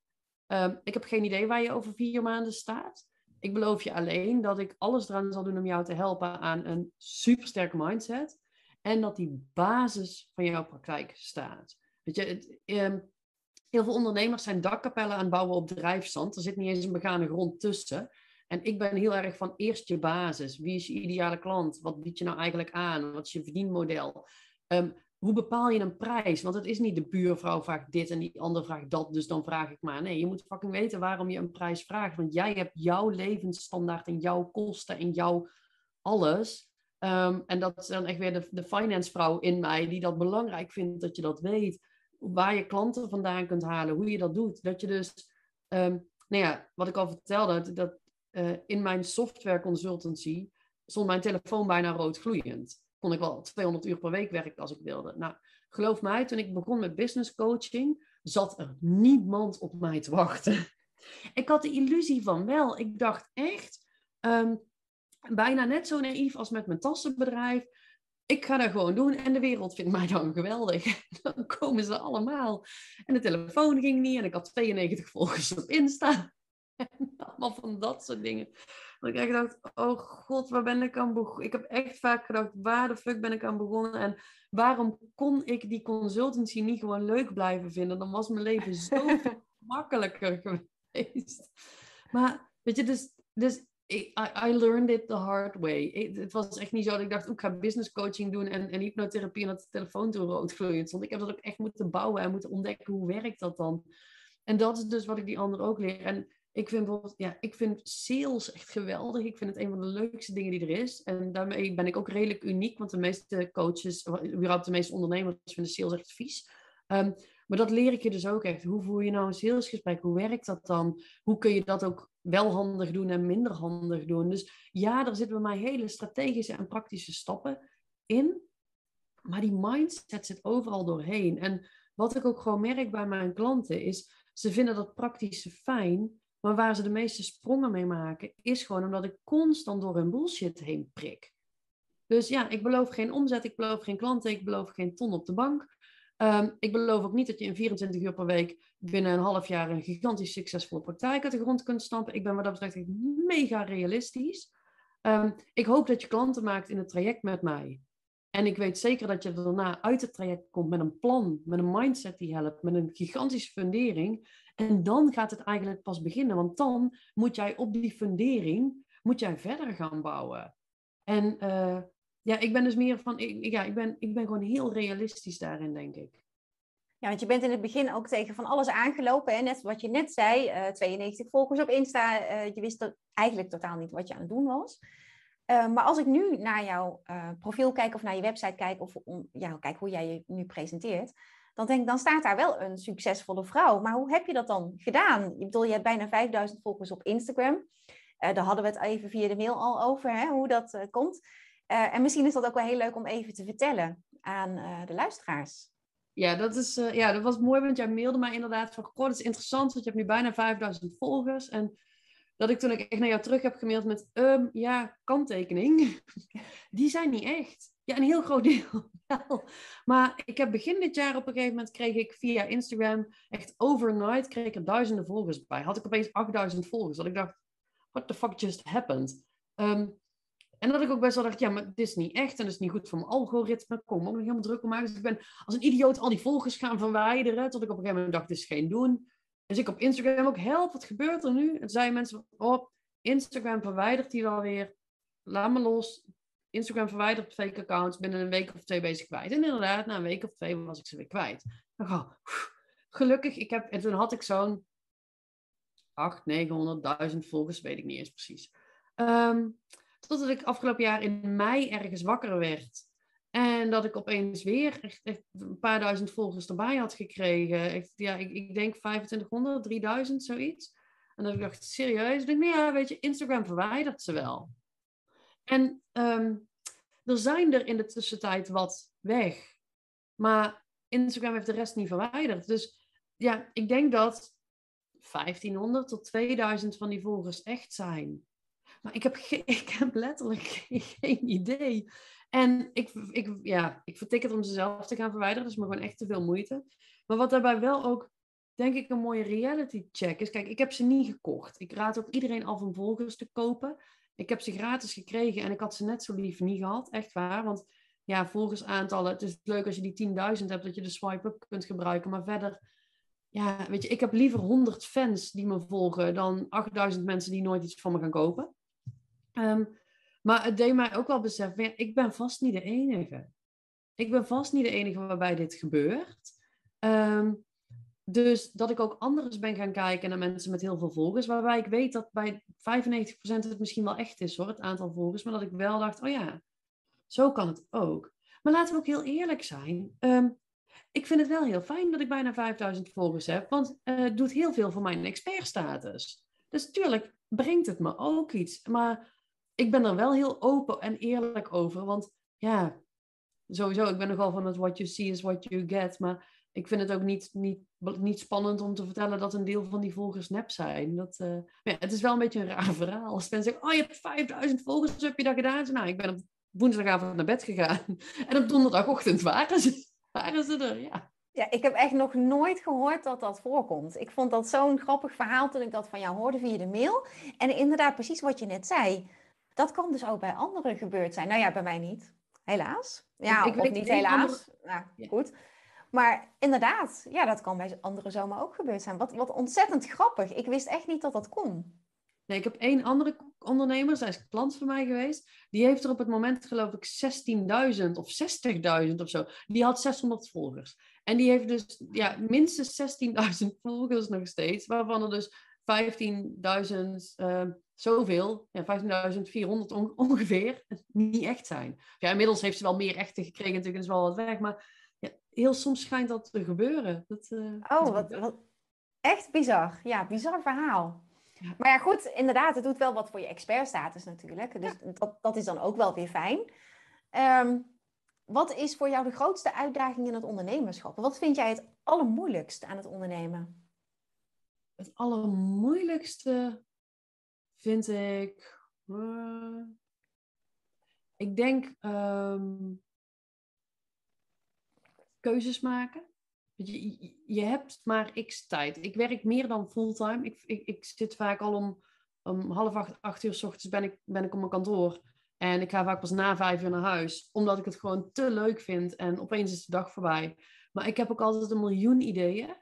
Um, ik heb geen idee waar je over vier maanden staat. Ik beloof je alleen dat ik alles eraan zal doen om jou te helpen aan een supersterke mindset. En dat die basis van jouw praktijk staat. Weet je, ehm, heel veel ondernemers zijn dakkapellen aan het bouwen op drijfzand. Er zit niet eens een begane grond tussen. En ik ben heel erg van eerst je basis. Wie is je ideale klant? Wat bied je nou eigenlijk aan? Wat is je verdienmodel? Um, hoe bepaal je een prijs? Want het is niet de buurvrouw vraagt dit en die andere vraagt dat, dus dan vraag ik maar. Nee, je moet fucking weten waarom je een prijs vraagt. Want jij hebt jouw levensstandaard en jouw kosten en jouw alles. Um, en dat is dan echt weer de, de finance vrouw in mij die dat belangrijk vindt dat je dat weet. Waar je klanten vandaan kunt halen, hoe je dat doet. Dat je dus, um, nou ja, wat ik al vertelde, dat uh, in mijn software consultancy stond mijn telefoon bijna rood gloeiend kon ik wel 200 uur per week werken als ik wilde. Nou, geloof mij, toen ik begon met business coaching, zat er niemand op mij te wachten. [laughs] Ik had de illusie van wel. Ik dacht echt, um, bijna net zo naïef als met mijn tassenbedrijf. Ik ga dat gewoon doen en de wereld vindt mij dan geweldig. [laughs] Dan komen ze allemaal. En de telefoon ging niet en ik had 92 volgers op Insta. [laughs] allemaal van dat soort dingen. Dat ik echt dacht, oh god, waar ben ik aan begonnen? Ik heb echt vaak gedacht, waar de fuck ben ik aan begonnen? En waarom kon ik die consultancy niet gewoon leuk blijven vinden? Dan was mijn leven zoveel [laughs] makkelijker geweest. Maar, weet je, dus, dus I, I learned it the hard way. Het was echt niet zo dat ik dacht, ik ga business coaching doen en, en hypnotherapie en dat de telefoon toen rood gloeiend stond. Ik heb dat ook echt moeten bouwen en moeten ontdekken, hoe werkt dat dan? En dat is dus wat ik die anderen ook leer. En Ik vind, bijvoorbeeld, ja, ik vind sales echt geweldig. Ik vind het een van de leukste dingen die er is. En daarmee ben ik ook redelijk uniek, want de meeste coaches, überhaupt de meeste ondernemers, vinden sales echt vies. Um, maar dat leer ik je dus ook echt. Hoe voer je nou een salesgesprek? Hoe werkt dat dan? Hoe kun je dat ook wel handig doen en minder handig doen? Dus ja, er zitten bij mij hele strategische en praktische stappen in. Maar die mindset zit overal doorheen. En wat ik ook gewoon merk bij mijn klanten is, ze vinden dat praktische fijn, maar waar ze de meeste sprongen mee maken, is gewoon omdat ik constant door hun bullshit heen prik. Dus ja, ik beloof geen omzet, ik beloof geen klanten, ik beloof geen ton op de bank. Ehm, ik beloof ook niet dat je in 24 uur per week binnen een half jaar een gigantisch succesvolle praktijk uit de grond kunt stampen. Ik ben wat dat betreft mega realistisch. Ehm, ik hoop dat je klanten maakt in het traject met mij. En ik weet zeker dat je daarna uit het traject komt met een plan, met een mindset die helpt, met een gigantische fundering. En dan gaat het eigenlijk pas beginnen, want dan moet jij op die fundering moet jij verder gaan bouwen. En uh, ja, ik ben dus meer van, ik, ja, ik ben, ik ben gewoon heel realistisch daarin, denk ik. Ja, want je bent in het begin ook tegen van alles aangelopen. Hè? Net wat je net zei, uh, eh, 92 volgers op Insta. Uh, je wist eigenlijk totaal niet wat je aan het doen was. Maar als ik nu naar jouw profiel kijk of naar je website kijk of ja, kijk hoe jij je nu presenteert, dan denk ik, dan staat daar wel een succesvolle vrouw. Maar hoe heb je dat dan gedaan? Ik bedoel, je hebt bijna 5000 volgers op Instagram. daar hadden we het even via de mail al over, hè, hoe dat komt. Uh, en misschien is dat ook wel heel leuk om even te vertellen aan de luisteraars. Ja, dat, is, ja, dat was mooi, want jij mailde mij inderdaad van... Goh, dat is interessant, want je hebt nu bijna 5000 volgers. En dat ik toen ik echt naar jou terug heb gemaild met... Um, ja, kanttekening. [laughs] Die zijn niet echt. Ja, een heel groot deel [laughs] wel. Maar ik heb begin dit jaar op een gegeven moment... kreeg ik via Instagram echt overnight... kreeg ik er duizenden volgers bij. Had ik opeens 8000 volgers. Dat ik dacht, what the fuck just happened? Um, en dat ik ook best wel dacht, ja, maar dit is niet echt en dat is niet goed voor mijn algoritme. Kom ook nog helemaal druk om maken. Dus ik ben als een idioot al die volgers gaan verwijderen. Tot ik op een gegeven moment dacht, dit is geen doen. Dus ik op Instagram ook, help, wat gebeurt er nu? En zeiden mensen, oh, Instagram verwijdert die alweer. Laat me los. Instagram verwijdert fake accounts binnen een week of twee bezig kwijt. En inderdaad, na een week of twee was ik ze weer kwijt. Oh, gelukkig, ik heb, en toen had ik zo'n 8, 900, volgers, weet ik niet eens precies. Um, Totdat ik afgelopen jaar in mei ergens wakker werd. En dat ik opeens weer echt, een paar duizend volgers erbij had gekregen. Ja, ik, ik denk 2500, 3000, zoiets. En dat ik dacht, serieus? Ik denk, nee, ja, weet je, Instagram verwijdert ze wel. En um, er zijn er in de tussentijd wat weg. Maar Instagram heeft de rest niet verwijderd. Dus ja, ik denk dat 1500 tot 2000 van die volgers echt zijn. Maar ik heb, [laughs] ik heb letterlijk geen idee. En ik, ik, ja, ik vertik het om ze zelf te gaan verwijderen. Dat is me gewoon echt te veel moeite. Maar wat daarbij wel ook, denk ik, een mooie reality check is. Kijk, ik heb ze niet gekocht. Ik raad ook iedereen af om volgers te kopen. Ik heb ze gratis gekregen en ik had ze net zo lief niet gehad. Echt waar. Want ja, volgersaantallen. Het is leuk als je die 10.000 hebt dat je de swipe-up kunt gebruiken. Maar verder, ja, weet je, ik heb liever 100 fans die me volgen dan 8000 mensen die nooit iets van me gaan kopen. Ehm, maar het deed mij ook wel beseffen, ik ben vast niet de enige. Ik ben vast niet de enige waarbij dit gebeurt. Ehm, dus dat ik ook anders ben gaan kijken naar mensen met heel veel volgers, waarbij ik weet dat bij 95% het misschien wel echt is hoor, het aantal volgers, maar dat ik wel dacht, oh ja, zo kan het ook. Maar laten we ook heel eerlijk zijn. Ehm, ik vind het wel heel fijn dat ik bijna 5000 volgers heb, want uh, het doet heel veel voor mijn expertstatus. Dus natuurlijk brengt het me ook iets. Maar ik ben er wel heel open en eerlijk over. Want ja, sowieso, ik ben nogal van het what you see is what you get. Maar ik vind het ook niet, niet, niet spannend om te vertellen dat een deel van die volgers nep zijn. Dat, uh, ja, het is wel een beetje een raar verhaal. Als mensen zeggen, oh je hebt 5000 volgers, heb je dat gedaan? Nou, ik ben op woensdagavond naar bed gegaan. [laughs] En op donderdagochtend waren ze, waren ze er, ja. Ja, ik heb echt nog nooit gehoord dat dat voorkomt. Ik vond dat zo'n grappig verhaal toen ik dat van jou hoorde via de mail. En inderdaad, precies wat je net zei. Dat kan dus ook bij anderen gebeurd zijn. Nou ja, bij mij niet. Helaas. Ja, ik, of niet helaas. Nou, goed. Maar inderdaad, ja, dat kan bij anderen zomaar ook gebeurd zijn. Wat, ontzettend grappig. Ik wist echt niet dat dat kon. Nee, ik heb één andere ondernemer, zij is klant van mij geweest. Die heeft er op het moment, geloof ik, 16.000 of 60.000 of zo. Die had 600 volgers. En die heeft dus ja, minstens 16.000 [laughs] volgers nog steeds. Waarvan er dus 15.000 uh, zoveel, ja, 15.400 [laughs] ongeveer, niet echt zijn. Ja, inmiddels heeft ze wel meer echte gekregen, natuurlijk is wel wat weg, maar heel soms schijnt dat te gebeuren. Dat, uh, oh, wat, wat, echt bizar. Ja, bizar verhaal. Maar ja, goed, inderdaad, het doet wel wat voor je expertstatus natuurlijk. Dus dat, dat is dan ook wel weer fijn. Um, wat is voor jou de grootste uitdaging in het ondernemerschap? Wat vind jij het allermoeilijkste aan het ondernemen? Het allermoeilijkste vind ik. Uh, ik denk um, keuzes maken. Je, je hebt maar x tijd. Ik werk meer dan fulltime. Ik, ik, ik zit vaak al om, om half acht, acht uur s ochtends ben ik, ben ik op mijn kantoor. En ik ga vaak pas na vijf uur naar huis, omdat ik het gewoon te leuk vind. En opeens is de dag voorbij. Maar ik heb ook altijd een miljoen ideeën.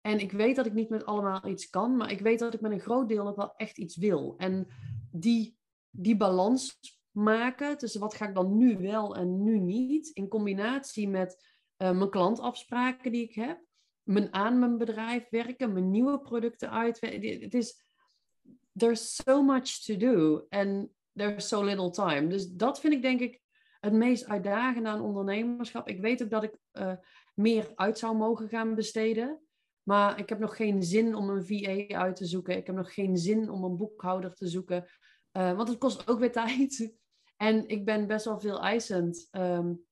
En ik weet dat ik niet met allemaal iets kan, maar ik weet dat ik met een groot deel nog wel echt iets wil. En die, die balans maken tussen wat ga ik dan nu wel en nu niet, in combinatie met uh, mijn klantafspraken die ik heb, mijn aan mijn bedrijf werken, mijn nieuwe producten uitwerken. Het is, there's so much to do. En there's so little time. Dus dat vind ik denk ik het meest uitdagende aan ondernemerschap. Ik weet ook dat ik uh, meer uit zou mogen gaan besteden. Maar ik heb nog geen zin om een VA uit te zoeken. Ik heb nog geen zin om een boekhouder te zoeken. Uh, want het kost ook weer [laughs] tijd. En ik ben best wel veel eisend. Um,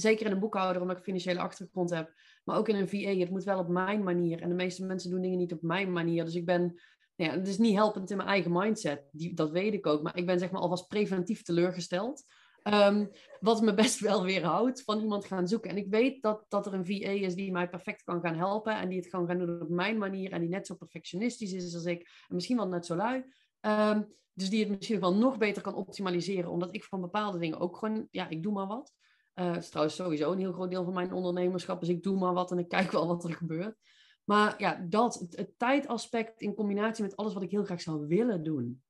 zeker in een boekhouder, omdat ik financiële achtergrond heb. Maar ook in een VA. Het moet wel op mijn manier. En de meeste mensen doen dingen niet op mijn manier. Dus ik ben ja, het is niet helpend in mijn eigen mindset, die, dat weet ik ook. Maar ik ben zeg maar alvast preventief teleurgesteld. Um, wat me [laughs] best wel weerhoudt van iemand gaan zoeken. En ik weet dat, dat er een VA is die mij perfect kan gaan helpen. En die het kan gaan doen op mijn manier. En die net zo perfectionistisch is als ik. En misschien wel net zo lui. Um, dus die het misschien wel nog beter kan optimaliseren. Omdat ik van bepaalde dingen ook gewoon, ja, ik doe maar wat. Uh, is trouwens sowieso een heel groot deel van mijn ondernemerschap. Dus ik doe maar wat en ik kijk wel [laughs] wat er gebeurt. Maar ja, dat, het, tijdaspect in combinatie met alles wat ik heel graag zou willen doen.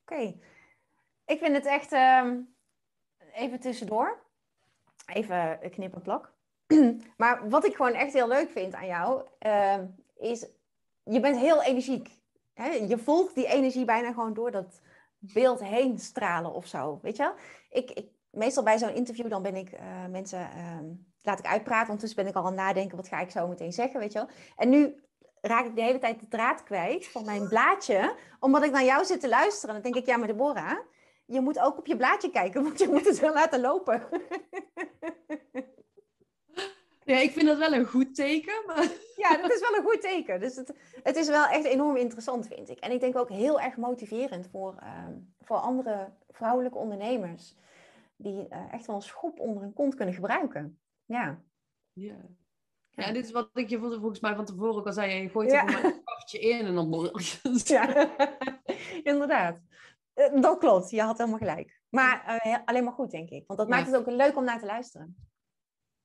Oké. Ik vind het echt, uh, even tussendoor, even knip en plak. [clears throat] maar wat ik gewoon echt heel leuk vind aan jou, uh, is, je bent heel energiek. Hè? Je voelt die energie bijna gewoon door dat beeld heen stralen of zo, weet je wel? Ik, ik meestal bij zo'n interview, dan ben ik uh, mensen ehm, laat ik uitpraten. Ondertussen ben ik al aan het nadenken, wat ga ik zo meteen zeggen, weet je wel. En nu raak ik de hele tijd de draad kwijt van mijn blaadje, omdat ik naar jou zit te luisteren. Dan denk ik, ja, maar Deborah, je moet ook op je blaadje kijken, [laughs] want je moet het wel laten lopen. [laughs] Ja, ik vind dat wel een goed teken. Maar... Ja, dat is wel een goed teken. Dus het, het is wel echt enorm interessant, vind ik. En ik denk ook heel erg motiverend voor, ehm, voor andere vrouwelijke ondernemers. Die uh, echt wel een schop onder hun kont kunnen gebruiken. Ja. Ja. Ja, dit is wat ik je volgens mij van tevoren ook al zei. Je gooit er maar een kastje in en dan... ja, [laughs] inderdaad. Eh, dat klopt, je had helemaal gelijk. Maar uh, alleen maar goed, denk ik. Want dat maakt het ook leuk om naar te luisteren.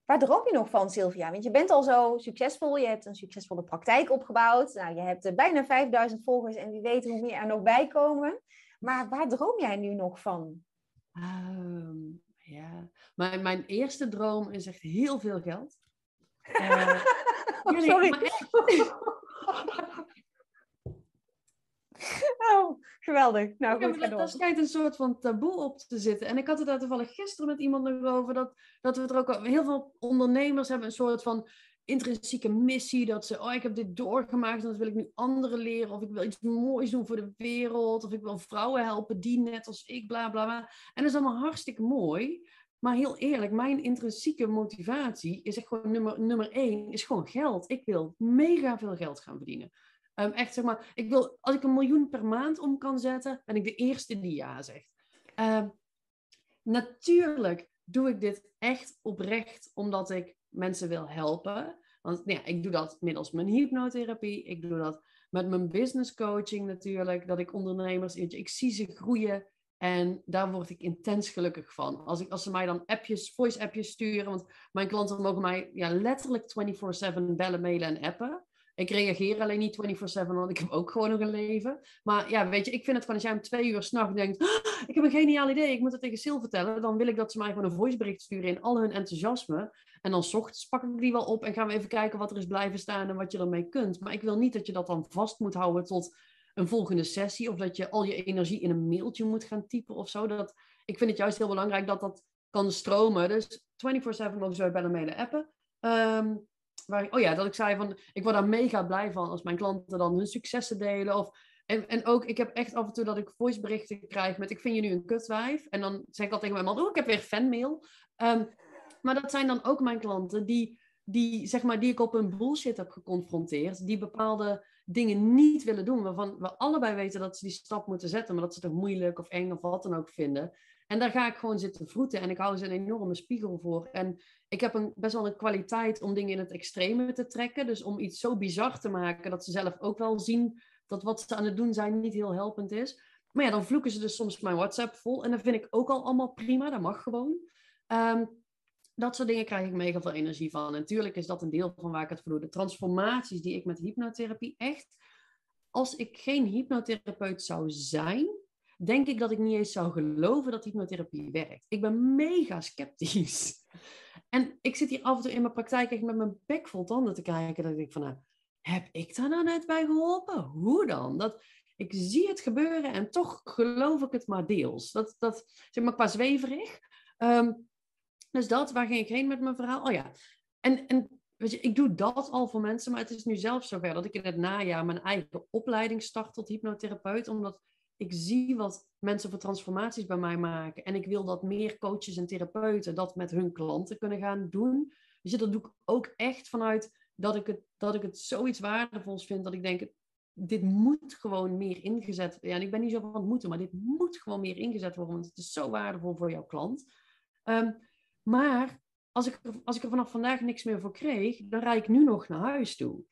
Waar droom je nog van, Sylvia? Want je bent al zo succesvol. Je hebt een succesvolle praktijk opgebouwd. Nou, je hebt bijna 5000 volgers en wie weet hoe meer er nog bij komen. Maar waar droom jij nu nog van? Um, ja, mijn, mijn eerste droom is echt heel veel geld. Uh, [laughs] oh, sorry. oh, geweldig. Nou, goed, ja, daar schijnt een soort van taboe op te zitten. En ik had het daar toevallig gisteren met iemand nog over. Dat, dat we er ook heel veel ondernemers hebben een soort van intrinsieke missie. Dat ze, oh, ik heb dit doorgemaakt en dat wil ik nu anderen leren. Of ik wil iets moois doen voor de wereld. Of ik wil vrouwen helpen die net als ik, bla bla bla. En dat is allemaal hartstikke mooi. Maar heel eerlijk, mijn intrinsieke motivatie is echt gewoon nummer, nummer één, is gewoon geld. Ik wil mega veel geld gaan verdienen. Um, echt zeg maar, ik wil, als ik een miljoen per maand om kan zetten, ben ik de eerste die ja zegt. Um, natuurlijk doe ik dit echt oprecht omdat ik mensen wil helpen. Want ja, ik doe dat middels mijn hypnotherapie. Ik doe dat met mijn business coaching natuurlijk. Dat ik ondernemers, ik zie ze groeien. En daar word ik intens gelukkig van. Als, ik, als ze mij dan appjes, voice appjes sturen. Want mijn klanten mogen mij ja, letterlijk 24-7 bellen, mailen en appen. Ik reageer alleen niet 24-7, want ik heb ook gewoon nog een leven. Maar ja, weet je, ik vind het gewoon als jij om twee uur s'nachts denkt, "Ah, ik heb een geniaal idee, ik moet het tegen Sil vertellen, dan wil ik dat ze mij gewoon een voicebericht sturen in al hun enthousiasme. En dan 's ochtends pak ik die wel op en gaan we even kijken wat er is blijven staan en wat je ermee kunt. Maar ik wil niet dat je dat dan vast moet houden tot een volgende sessie of dat je al je energie in een mailtje moet gaan typen of zo. Dat, ik vind het juist heel belangrijk dat dat kan stromen. Dus 24-7 mogen ze bellen, mailen, appen. Ehm, oh ja, dat ik zei van, ik word daar mega blij van als mijn klanten dan hun successen delen. Of, en, en ook, ik heb echt af en toe dat ik voiceberichten krijg met, ik vind je nu een kutwijf. En dan zeg ik al tegen mijn man, oh, ik heb weer fanmail. Um, maar dat zijn dan ook mijn klanten die, die, zeg maar, die ik op hun bullshit heb geconfronteerd. Die bepaalde dingen niet willen doen. Waarvan we allebei weten dat ze die stap moeten zetten. Maar dat ze het moeilijk of eng of wat dan ook vinden. En daar ga ik gewoon zitten vroeten. En ik hou ze een enorme spiegel voor. En ik heb een, best wel een kwaliteit om dingen in het extreme te trekken. Dus om iets zo bizar te maken dat ze zelf ook wel zien dat wat ze aan het doen zijn niet heel helpend is. Maar ja, dan vloeken ze dus soms mijn WhatsApp vol. En dat vind ik ook al allemaal prima. Dat mag gewoon. Um, dat soort dingen krijg ik mega veel energie van. Natuurlijk is dat een deel van waar ik het voor doe. De transformaties die ik met hypnotherapie echt... Als ik geen hypnotherapeut zou zijn, denk ik dat ik niet eens zou geloven dat hypnotherapie werkt. Ik ben mega sceptisch. [laughs] En ik zit hier af en toe in mijn praktijk echt met mijn bek vol tanden te kijken. Dat ik denk van, nou, heb ik daar nou net bij geholpen? Hoe dan? Dat, ik zie het gebeuren en toch geloof ik het maar deels. Dat, dat zeg maar qua zweverig. Um, dus dat, waar ging ik heen met mijn verhaal? Oh ja, en, en weet je, ik doe dat al voor mensen, maar het is nu zelfs zover dat ik in het najaar mijn eigen opleiding start tot hypnotherapeut, omdat ik zie wat mensen voor transformaties bij mij maken. En ik wil dat meer coaches en therapeuten dat met hun klanten kunnen gaan doen. Dus dat doe ik ook echt vanuit dat ik het, dat ik het zoiets waardevols vind, dat ik denk, dit moet gewoon meer ingezet worden. Ja, en ik ben niet zo van het moeten, maar dit moet gewoon meer ingezet worden, want het is zo waardevol voor jouw klant. Um, maar als ik, als ik er vanaf vandaag niks meer voor kreeg, dan rijd ik nu nog naar huis toe.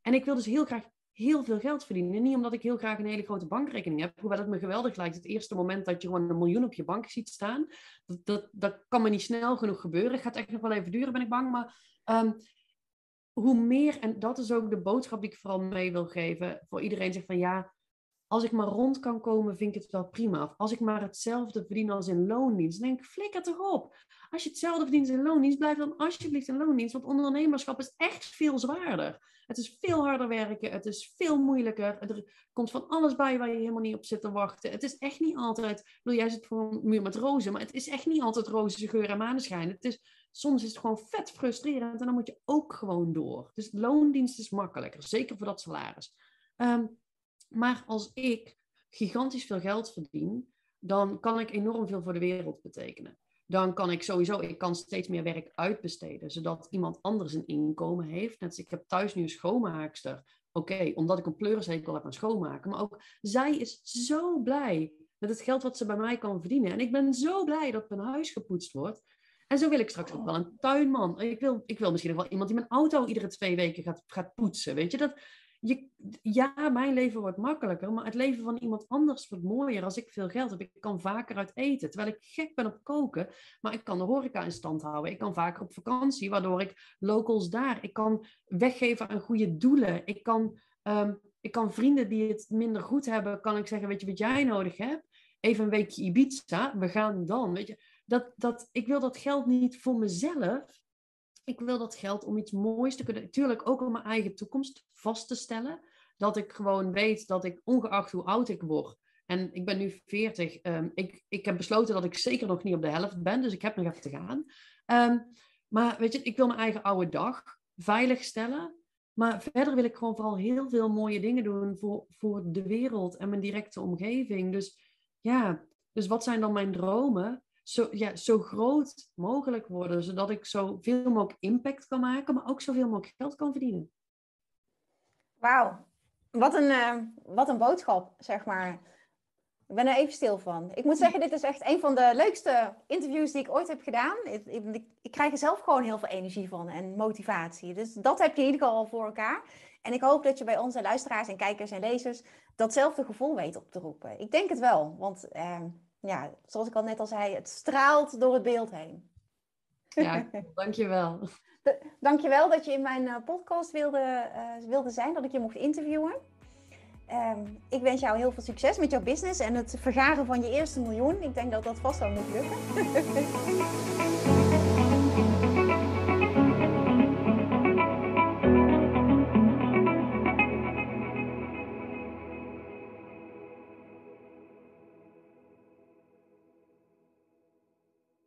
En ik wil dus heel graag heel veel geld verdienen. Niet omdat ik heel graag een hele grote bankrekening heb, hoewel het me geweldig lijkt. Het eerste moment dat je gewoon een miljoen op je bank ziet staan, dat, dat, dat kan me niet snel genoeg gebeuren. Het gaat echt nog wel even duren, ben ik bang. Maar um, hoe meer, en dat is ook de boodschap die ik vooral mee wil geven, voor iedereen zegt van ja, als ik maar rond kan komen, vind ik het wel prima. als ik maar hetzelfde verdien als in loondienst, denk ik, flikker toch op. Als je hetzelfde verdient in loondienst, blijf dan alsjeblieft in loondienst. Want ondernemerschap is echt veel zwaarder. Het is veel harder werken, het is veel moeilijker. Er komt van alles bij waar je helemaal niet op zit te wachten. Het is echt niet altijd, wil jij zit voor een muur met rozen, maar het is echt niet altijd roze geur en maneschijn. Het is, soms is het gewoon vet frustrerend en dan moet je ook gewoon door. Dus loondienst is makkelijker, zeker voor dat salaris. Um, maar als ik gigantisch veel geld verdien, dan kan ik enorm veel voor de wereld betekenen. Dan kan ik sowieso, ik kan steeds meer werk uitbesteden, zodat iemand anders een inkomen heeft. Net als ik heb thuis nu een schoonmaakster. Oké, omdat ik een pleurishekel heb aan schoonmaken. Maar ook zij is zo blij met het geld wat ze bij mij kan verdienen. En ik ben zo blij dat mijn huis gepoetst wordt. En zo wil ik straks ook wel een tuinman. Ik wil, ik wil misschien nog wel iemand die mijn auto iedere twee weken gaat, gaat poetsen. Weet je, dat, je, ja, mijn leven wordt makkelijker, maar het leven van iemand anders wordt mooier als ik veel geld heb. Ik kan vaker uit eten, terwijl ik gek ben op koken, maar ik kan de horeca in stand houden. Ik kan vaker op vakantie, waardoor ik locals daar. Ik kan weggeven aan goede doelen. Ik kan, um, ik kan vrienden die het minder goed hebben, kan ik zeggen, weet je wat jij nodig hebt? Even een weekje Ibiza, we gaan dan. Weet je, dat, dat, ik wil dat geld niet voor mezelf, ik wil dat geld om iets moois te kunnen. Natuurlijk ook om mijn eigen toekomst vast te stellen. Dat ik gewoon weet dat ik, ongeacht hoe oud ik word. En ik ben nu 40. Um, ehm, ik, ik heb besloten dat ik zeker nog niet op de helft ben. Dus ik heb nog even te gaan. Um, maar weet je, ik wil mijn eigen oude dag veilig stellen. Maar verder wil ik gewoon vooral heel veel mooie dingen doen voor, voor de wereld en mijn directe omgeving. Dus ja, dus wat zijn dan mijn dromen? Zo, ja, zo groot mogelijk worden, zodat ik zoveel mogelijk impact kan maken, maar ook zoveel mogelijk geld kan verdienen. Wauw, wat een, uh, wat een boodschap, zeg maar. Ik ben er even stil van. Ik moet zeggen, dit is echt een van de leukste interviews die ik ooit heb gedaan. Ik, ik, krijg er zelf gewoon heel veel energie van en motivatie. Dus dat heb je in ieder geval al voor elkaar. En ik hoop dat je bij onze luisteraars en kijkers en lezers datzelfde gevoel weet op te roepen. Ik denk het wel, want uh, ja, zoals ik al net al zei, het straalt door het beeld heen. Ja, [laughs] dankjewel. Dankjewel dat je in mijn podcast wilde, wilde zijn, dat ik je mocht interviewen. Ehm, ik wens jou heel veel succes met jouw business en het vergaren van je eerste miljoen. Ik denk dat dat vast wel moet lukken. [laughs]